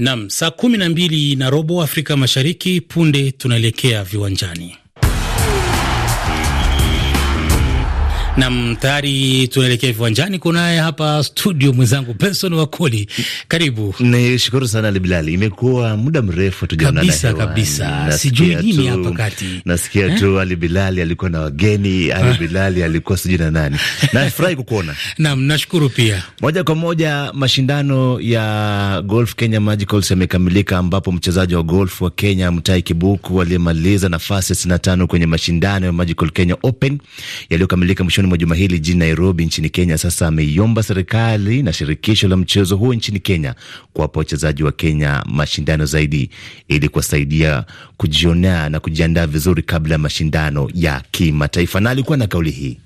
Nam, saa kumi na mbili na robo Afrika Mashariki. Punde tunaelekea viwanjani. Nam, tayari tunaelekea viwanjani. Kunaye hapa studio mwenzangu Benson Wakoli, karibu. Ni shukuru sana Ali Bilali, imekuwa muda mrefu tujaonana kabisa kabisa, sijui nini hapa kati. Nasikia eh, tu Ali Bilali alikuwa na wageni, Ali Bilali alikuwa sijui na nani. Nafurahi kukuona. Nam, nashukuru pia. Moja kwa moja, mashindano ya Golf Kenya Magicals yamekamilika, ambapo mchezaji wa golf wa Kenya Mtai Kibuku aliyemaliza nafasi ya sitini na tano kwenye mashindano ya Magical Kenya Open yaliyokamilika mwishoni mwa juma hili jijini Nairobi nchini Kenya, sasa ameiomba serikali na shirikisho la mchezo huo nchini Kenya kuwapa wachezaji wa Kenya mashindano zaidi ili kuwasaidia kujionea na kujiandaa vizuri kabla ya mashindano ya kimataifa. Na alikuwa na kauli hii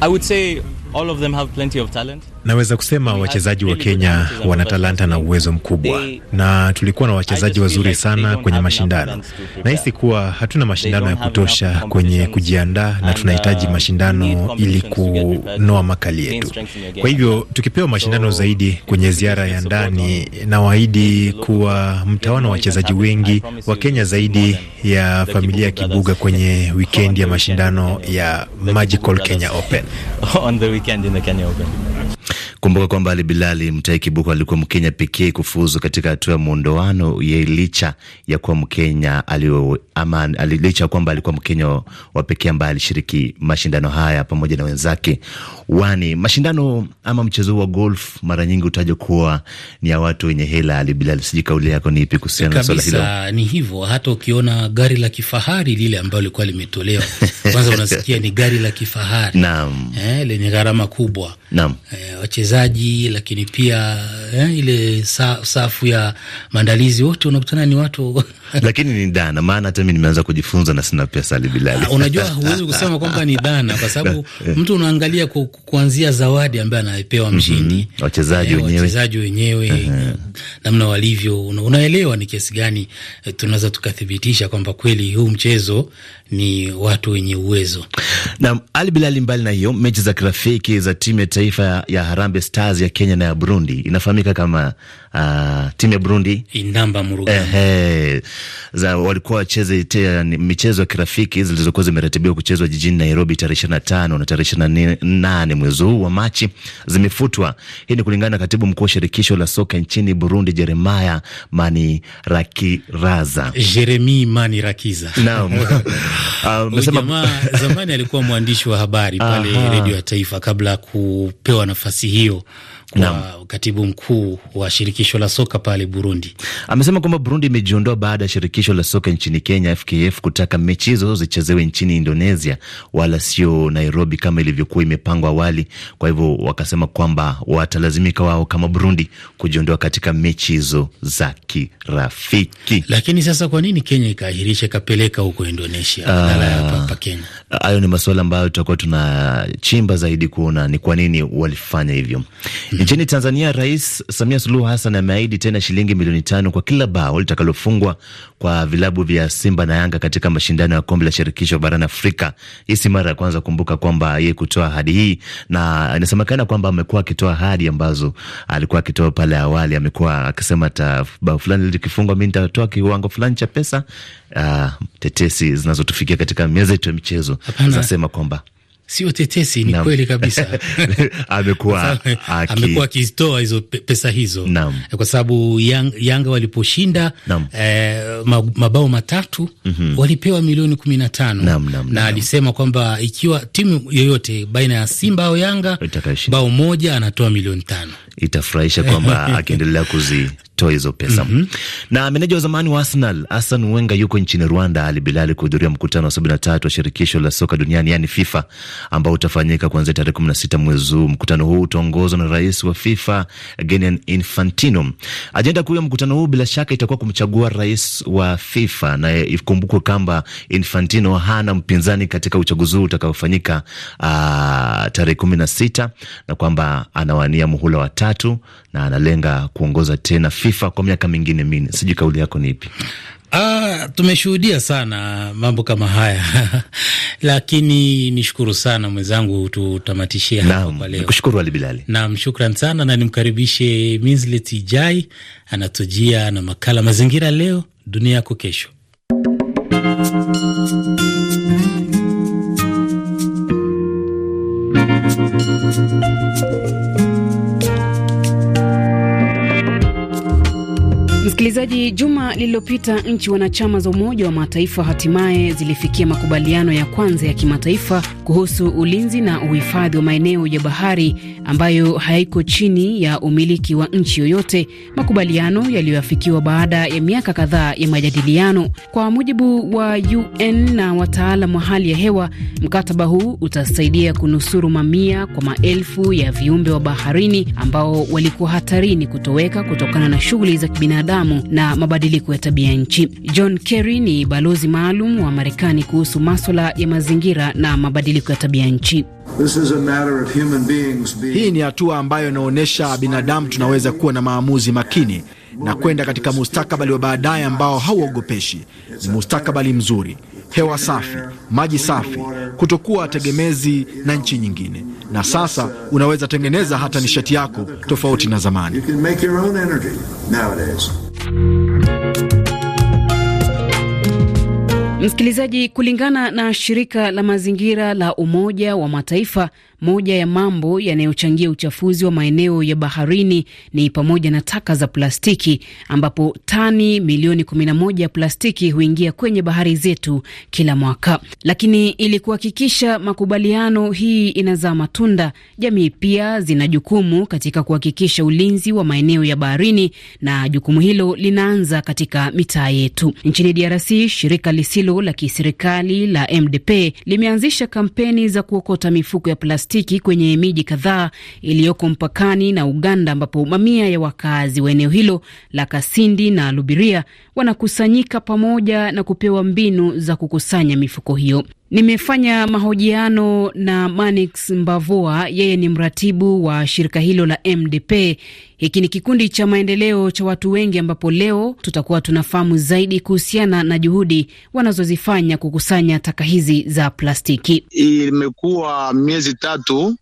I would say all of them have plenty of talent. Naweza kusema wachezaji wa Kenya wana talanta na uwezo mkubwa, na tulikuwa na wachezaji wazuri sana kwenye mashindano. Nahisi kuwa hatuna mashindano ya kutosha kwenye kujiandaa, na tunahitaji mashindano ili kunoa makali yetu. Kwa hivyo tukipewa mashindano zaidi kwenye ziara ya ndani, nawaahidi kuwa mtaona wachezaji wengi wa Kenya zaidi ya familia ya Kibuga kwenye wikendi ya mashindano ya Magical Kenya Open. Kumbuka kwamba Ali Bilali Mtai Kibuku alikuwa Mkenya pekee kufuzu katika hatua ya muondoano ye, licha ya kuwa Mkenya alio, ama licha ya kwamba alikuwa Mkenya wa pekee ambaye alishiriki mashindano haya pamoja na wenzake wani. Mashindano ama mchezo wa golf mara nyingi hutajwa kuwa ni ya watu wenye hela. Ali Bilali, sijui kauli yako ni ipi kuhusiana na swala hilo? Ni hivyo, hata ukiona gari la kifahari lile ambalo lilikuwa limetolewa kwanza, unasikia ni gari la kifahari naam, eh, lenye gharama kubwa naam, eh, wachezaji lakini pia eh, ile sa, safu ya maandalizi wote unakutana ni watu lakini ni dana, maana hata mi nimeanza kujifunza na sina pesa. alibilali. Unajua huwezi kusema kwamba ni dana kwa sababu mtu unaangalia ku, kuanzia zawadi ambaye anapewa mshindi, mm -hmm. wachezaji eh, wenyewe, wachezaji wenyewe uh -huh. namna walivyo, una, unaelewa ni kiasi gani eh, tunaweza tukathibitisha kwamba kweli huu mchezo ni watu wenye uwezo. Na Ali Bilali, mbali na hiyo, mechi za kirafiki za timu ya taifa ya Harambee Stars ya Kenya na ya Burundi inafahamika kama uh, timu ya Burundi? Inamba Murugamba eh, za walikuwa wacheze michezo ya kirafiki zilizokuwa zimeratibiwa kuchezwa jijini Nairobi tarehe ishirini na tarehe ishirini na nane mwezi huu wa Machi zimefutwa. Hii ni kulingana na katibu mkuu wa shirikisho la soka nchini Burundi, Jeremaya Manirakiza. Jeremi Manirakiza, naam. Uh, jamaa zamani alikuwa mwandishi wa habari pale redio ya taifa kabla ya kupewa nafasi hiyo Nam. katibu mkuu wa shirikisho la soka pale Burundi amesema kwamba Burundi imejiondoa baada ya shirikisho la soka nchini Kenya FKF kutaka mechi hizo zichezewe nchini Indonesia wala sio Nairobi kama ilivyokuwa imepangwa awali. Kwa hivyo wakasema kwamba watalazimika wao kama Burundi kujiondoa katika mechi hizo za kirafiki. Lakini sasa kwa nini Kenya ikaahirisha ikapeleka huko Indonesia badala ya hapa Kenya? Hayo ni masuala ambayo tutakuwa tunachimba zaidi kuona ni kwa nini walifanya hivyo. Nchini Tanzania, Rais Samia Suluhu Hassan ameahidi tena shilingi milioni tano kwa kila bao litakalofungwa kwa vilabu vya Simba na Yanga katika mashindano ya kombe la shirikisho barani Afrika. Hii si mara ya kwanza, kumbuka kwamba yeye kutoa ahadi hii, na inasemekana kwamba amekuwa akitoa ahadi ambazo alikuwa akitoa pale awali. Amekuwa akisema bao fulani likifungwa, mi nitatoa kiwango fulani cha pesa. Uh, tetesi zinazotufikia katika meza yetu ya michezo zinasema kwamba Sio tetesi, ni kweli kabisa. amekuwa amekuwa akizitoa hizo pesa hizo Naam. kwa sababu yang, Yanga waliposhinda eh, mabao matatu mm -hmm. walipewa milioni kumi na tano na alisema kwamba ikiwa timu yoyote baina ya Simba au Yanga bao moja anatoa milioni tano. Itafurahisha kwamba akiendelea kuzi toa hizo pesa mm -hmm. Na meneja wa zamani wa Arsenal Arsene Wenger yuko nchini Rwanda, Ali Bilali, kuhudhuria mkutano wa sabini na tatu wa shirikisho la soka duniani yani FIFA ambao utafanyika kuanzia tarehe kumi na sita mwezi huu. Mkutano huu utaongozwa na rais wa FIFA Gianni Infantino. Ajenda kuu ya mkutano huu bila shaka itakuwa kumchagua rais wa FIFA, na ikumbukwe kwamba Infantino hana mpinzani katika uchaguzi huu utakaofanyika tarehe kumi na sita na kwamba anawania muhula wa tatu na analenga kuongoza tena FIFA kwa miaka mingine minne. Sijui kauli yako ni ipi? Ah, tumeshuhudia sana mambo kama haya lakini nishukuru sana mwenzangu, tutamatishie hapo kwa leo. Nikushukuru Ali Bilali. Naam, shukran sana na nimkaribishe Minslet Ijai anatujia na makala Mazingira Leo Dunia Yako Kesho. Msikilizaji, juma lililopita nchi wanachama za Umoja wa Mataifa hatimaye zilifikia makubaliano ya kwanza ya kimataifa kuhusu ulinzi na uhifadhi wa maeneo ya bahari ambayo haiko chini ya umiliki wa nchi yoyote, makubaliano yaliyoafikiwa baada ya miaka kadhaa ya majadiliano. Kwa mujibu wa UN na wataalam wa hali ya hewa, mkataba huu utasaidia kunusuru mamia kwa maelfu ya viumbe wa baharini ambao walikuwa hatarini kutoweka kutokana na shughuli za kibinadamu na mabadiliko ya tabia nchi. John Kerry ni balozi maalum wa Marekani kuhusu maswala ya mazingira na mabadiliko ya tabia nchi. Hii ni hatua ambayo inaonyesha binadamu tunaweza kuwa na maamuzi makini na kwenda katika mustakabali wa baadaye ambao hauogopeshi. Ni mustakabali mzuri, hewa safi, maji safi, kutokuwa tegemezi na nchi nyingine, na sasa unaweza tengeneza hata nishati yako tofauti na zamani. Msikilizaji, kulingana na shirika la mazingira la Umoja wa Mataifa, moja ya mambo yanayochangia uchafuzi wa maeneo ya baharini ni pamoja na taka za plastiki, ambapo tani milioni 11 ya plastiki huingia kwenye bahari zetu kila mwaka. Lakini ili kuhakikisha makubaliano hii inazaa matunda, jamii pia zina jukumu katika kuhakikisha ulinzi wa maeneo ya baharini, na jukumu hilo linaanza katika mitaa yetu. Nchini DRC, shirika lisilo la kiserikali la MDP limeanzisha kampeni za kuokota mifuko ya plastiki kwenye miji kadhaa iliyoko mpakani na Uganda, ambapo mamia ya wakazi wa eneo hilo la Kasindi na Lubiria wanakusanyika pamoja na kupewa mbinu za kukusanya mifuko hiyo. Nimefanya mahojiano na Manix Mbavoa, yeye ni mratibu wa shirika hilo la MDP. Hiki ni kikundi cha maendeleo cha watu wengi, ambapo leo tutakuwa tunafahamu zaidi kuhusiana na juhudi wanazozifanya kukusanya taka hizi za plastiki. Imekuwa miezi tatu uh,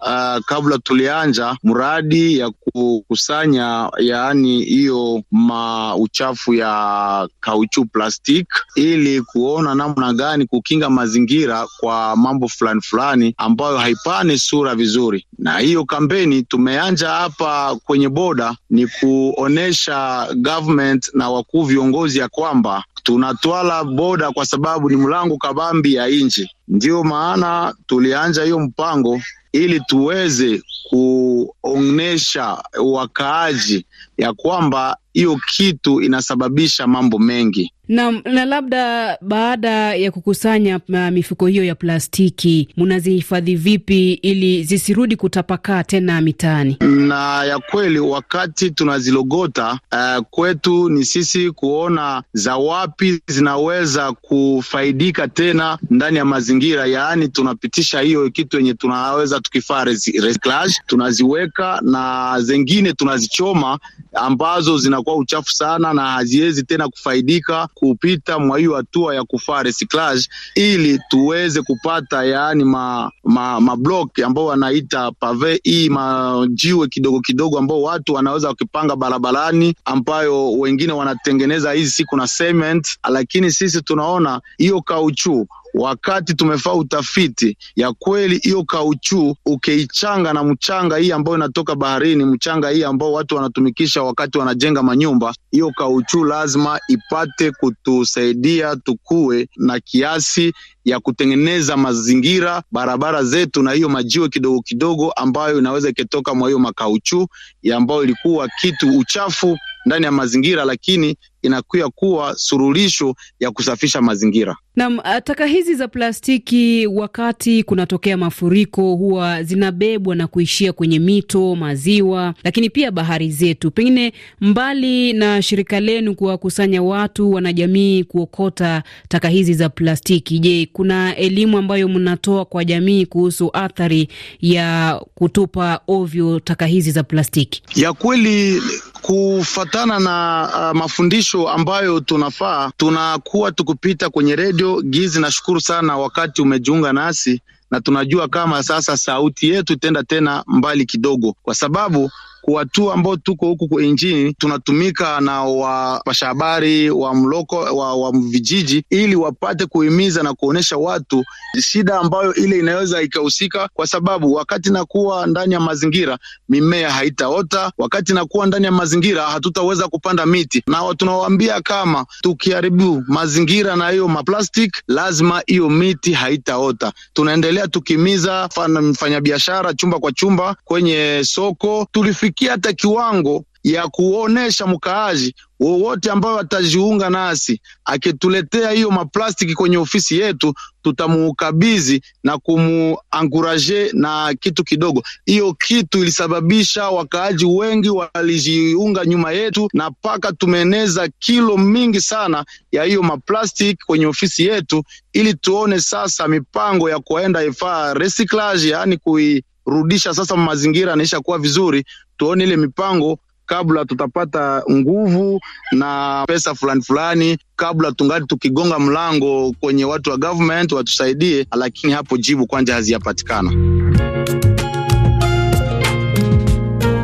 kabla tulianja mradi ya kukusanya yaani hiyo mauchafu ya kauchu plastic, ili kuona namna gani kukinga mazingira kwa mambo fulani fulani ambayo haipani sura vizuri. Na hiyo kampeni tumeanja hapa kwenye boda ni kuonesha government na wakuu viongozi ya kwamba tunatwala boda kwa sababu ni mlango kabambi ya nje Ndiyo maana tulianja hiyo mpango ili tuweze kuonesha wakaaji ya kwamba hiyo kitu inasababisha mambo mengi. Na, na labda baada ya kukusanya mifuko hiyo ya plastiki mnazihifadhi vipi ili zisirudi kutapakaa tena mitaani? Na ya kweli, wakati tunazilogota uh, kwetu ni sisi kuona za wapi zinaweza kufaidika tena ndani ya mazingira, yaani tunapitisha hiyo kitu yenye tunaweza tukifaa reciclage, tunaziweka na zengine tunazichoma ambazo zinakuwa uchafu sana na haziwezi tena kufaidika kupita mwa hiyo hatua ya kufaa recyclage, ili tuweze kupata yaani ma, ma, ma ambao wanaita pave, hii majiwe kidogo kidogo ambao watu wanaweza wakipanga barabarani, ambayo wengine wanatengeneza hizi siku na cement, lakini sisi tunaona hiyo kauchu wakati tumefaa utafiti ya kweli, hiyo kauchu ukeichanga na mchanga hii ambayo inatoka baharini, mchanga hii ambao watu wanatumikisha wakati wanajenga manyumba, hiyo kauchu lazima ipate kutusaidia tukue na kiasi ya kutengeneza mazingira barabara zetu, na hiyo majiwe kidogo kidogo ambayo inaweza ikitoka mwa hiyo makauchu ambayo ilikuwa kitu uchafu ndani ya mazingira, lakini inakuya kuwa suluhisho ya kusafisha mazingira. Naam, taka hizi za plastiki wakati kunatokea mafuriko huwa zinabebwa na kuishia kwenye mito, maziwa, lakini pia bahari zetu. Pengine mbali na shirika lenu kuwakusanya watu wanajamii kuokota taka hizi za plastiki, je, kuna elimu ambayo mnatoa kwa jamii kuhusu athari ya kutupa ovyo taka hizi za plastiki? Ya kweli Kufatana na uh, mafundisho ambayo tunafaa tunakuwa tukupita kwenye redio gizi. Nashukuru sana wakati umejiunga nasi na tunajua kama sasa sauti yetu itaenda tena mbali kidogo, kwa sababu watu ambao tuko huku nchini tunatumika na wapasha habari wa mloko wa, wa vijiji ili wapate kuhimiza na kuonyesha watu shida ambayo ile inaweza ikahusika, kwa sababu wakati nakuwa ndani ya mazingira mimea haitaota, wakati nakuwa ndani ya mazingira hatutaweza kupanda miti, na tunawaambia kama tukiharibu mazingira na hiyo maplastic, lazima hiyo miti haitaota. Tunaendelea tukimiza mfanyabiashara chumba kwa chumba kwenye soko tulifika kufikia hata kiwango ya kuonesha mkaaji wowote ambayo atajiunga nasi akituletea hiyo maplastiki kwenye ofisi yetu, tutamukabizi na kumuankuraje na kitu kidogo. Hiyo kitu ilisababisha wakaaji wengi walijiunga nyuma yetu, na mpaka tumeeneza kilo mingi sana ya hiyo maplastiki kwenye ofisi yetu, ili tuone sasa mipango ya kuenda ifaa recyclage, yaani kui rudisha sasa mazingira anaisha kuwa vizuri, tuone ile mipango kabla tutapata nguvu na pesa fulani fulani, kabla tungali tukigonga mlango kwenye watu wa government watusaidie, lakini hapo jibu kwanja haziyapatikana.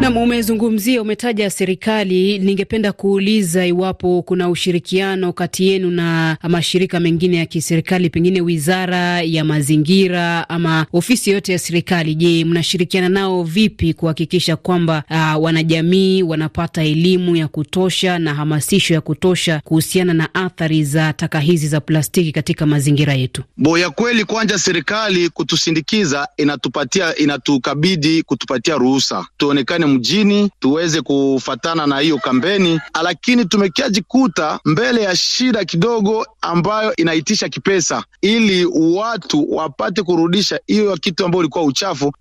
Nam, umezungumzia umetaja serikali. Ningependa kuuliza iwapo kuna ushirikiano kati yenu na mashirika mengine ya kiserikali, pengine wizara ya mazingira ama ofisi yote ya serikali. Je, mnashirikiana nao vipi kuhakikisha kwamba uh, wanajamii wanapata elimu ya kutosha na hamasisho ya kutosha kuhusiana na athari za taka hizi za plastiki katika mazingira yetu? Boya kweli, kwanja serikali kutusindikiza inatupatia inatukabidi kutupatia ruhusa tuonekane mjini tuweze kufatana na hiyo kampeni, lakini tumekiajikuta mbele ya shida kidogo ambayo inaitisha kipesa, ili watu wapate kurudisha hiyo kitu ambayo ilikuwa uchafu.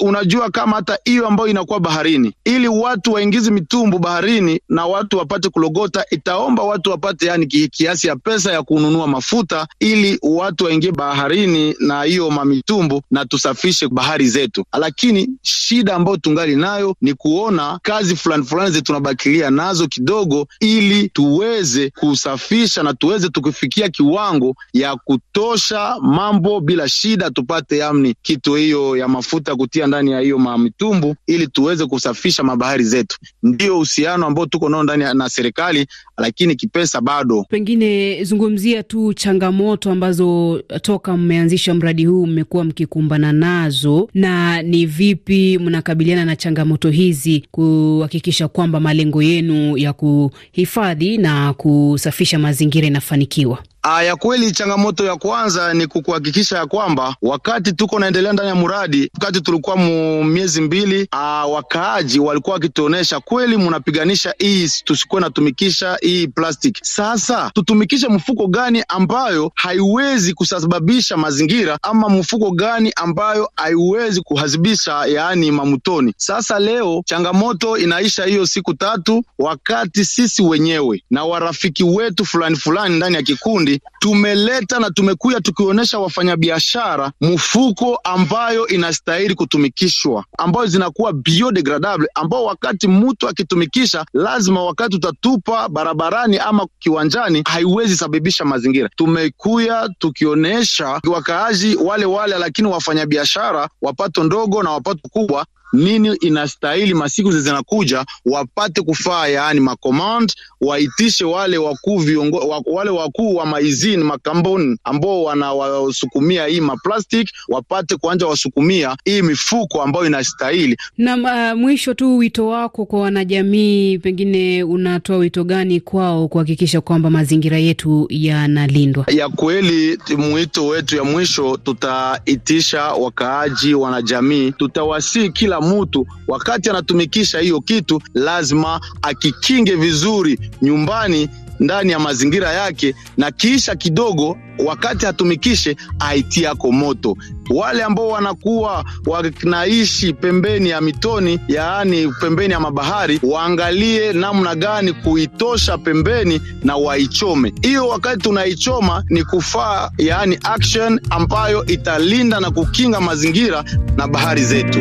Unajua kama hata hiyo ambayo inakuwa baharini, ili watu waingize mitumbu baharini na watu wapate kulogota, itaomba watu wapate yani kiasi ya pesa ya kununua mafuta, ili watu waingie baharini na hiyo mamitumbu na tusafishe bahari zetu. Lakini shida ambayo tungali nayo ni kuona kazi fulani fulani zetu tunabakilia nazo kidogo, ili tuweze kusafisha na tuweze tukifikia kiwango ya kutosha mambo bila shida, tupate yani kitu hiyo ya mafuta kutia ndani ya hiyo mamitumbu, ili tuweze kusafisha mabahari zetu. Ndiyo uhusiano ambao tuko nao ndani na serikali, lakini kipesa bado. Pengine zungumzia tu changamoto ambazo toka mmeanzisha mradi huu mmekuwa mkikumbana nazo, na ni vipi mnakabiliana na changamoto hizi kuhakikisha kwamba malengo yenu ya kuhifadhi na kusafisha mazingira inafanikiwa? Ya kweli, changamoto ya kwanza ni kukuhakikisha ya kwamba wakati tuko naendelea ndani ya mradi, wakati tulikuwa mu miezi mbili, aa, wakaaji walikuwa wakituonesha kweli munapiganisha hii, tusikuwe natumikisha hii plastic. Sasa tutumikishe mfuko gani ambayo haiwezi kusababisha mazingira ama mfuko gani ambayo haiwezi kuhazibisha yaani mamutoni. Sasa leo changamoto inaisha hiyo siku tatu, wakati sisi wenyewe na warafiki wetu fulani fulani ndani ya kikundi tumeleta na tumekuya tukionyesha wafanyabiashara mfuko ambayo inastahili kutumikishwa, ambayo zinakuwa biodegradable, ambao wakati mtu akitumikisha, lazima wakati utatupa barabarani ama kiwanjani, haiwezi sababisha mazingira. Tumekuya tukionyesha wakaaji wale wale, lakini wafanyabiashara wapato ndogo na wapato kubwa nini inastahili masiku zinakuja wapate kufaa, yaani makomand waitishe wale wakuu viongo, wale wakuu wa maizini makampuni ambao wanawasukumia hii maplastic wapate kuanja wasukumia hii mifuko ambayo inastahili. Na uh, mwisho tu wito wako kwa wanajamii, pengine unatoa wito gani kwao kuhakikisha kwamba mazingira yetu yanalindwa? Ya kweli, mwito wetu ya mwisho tutaitisha wakaaji, wanajamii, tutawasii kila mtu wakati anatumikisha hiyo kitu lazima akikinge vizuri nyumbani ndani ya mazingira yake, na kisha kidogo wakati hatumikishe aiti yako moto. Wale ambao wanakuwa wanaishi pembeni ya mitoni, yaani pembeni ya mabahari, waangalie namna gani kuitosha pembeni na waichome. Hiyo wakati tunaichoma ni kufaa, yaani action ambayo italinda na kukinga mazingira na bahari zetu.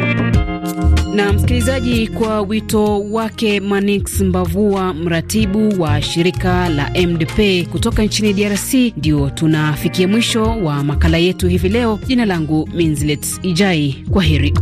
Na msikilizaji, kwa wito wake Manix Mbavua, mratibu wa shirika la MDP kutoka nchini DRC, ndio tunafikia mwisho wa makala yetu hivi leo. Jina langu Minzlet Ijai, kwa heri.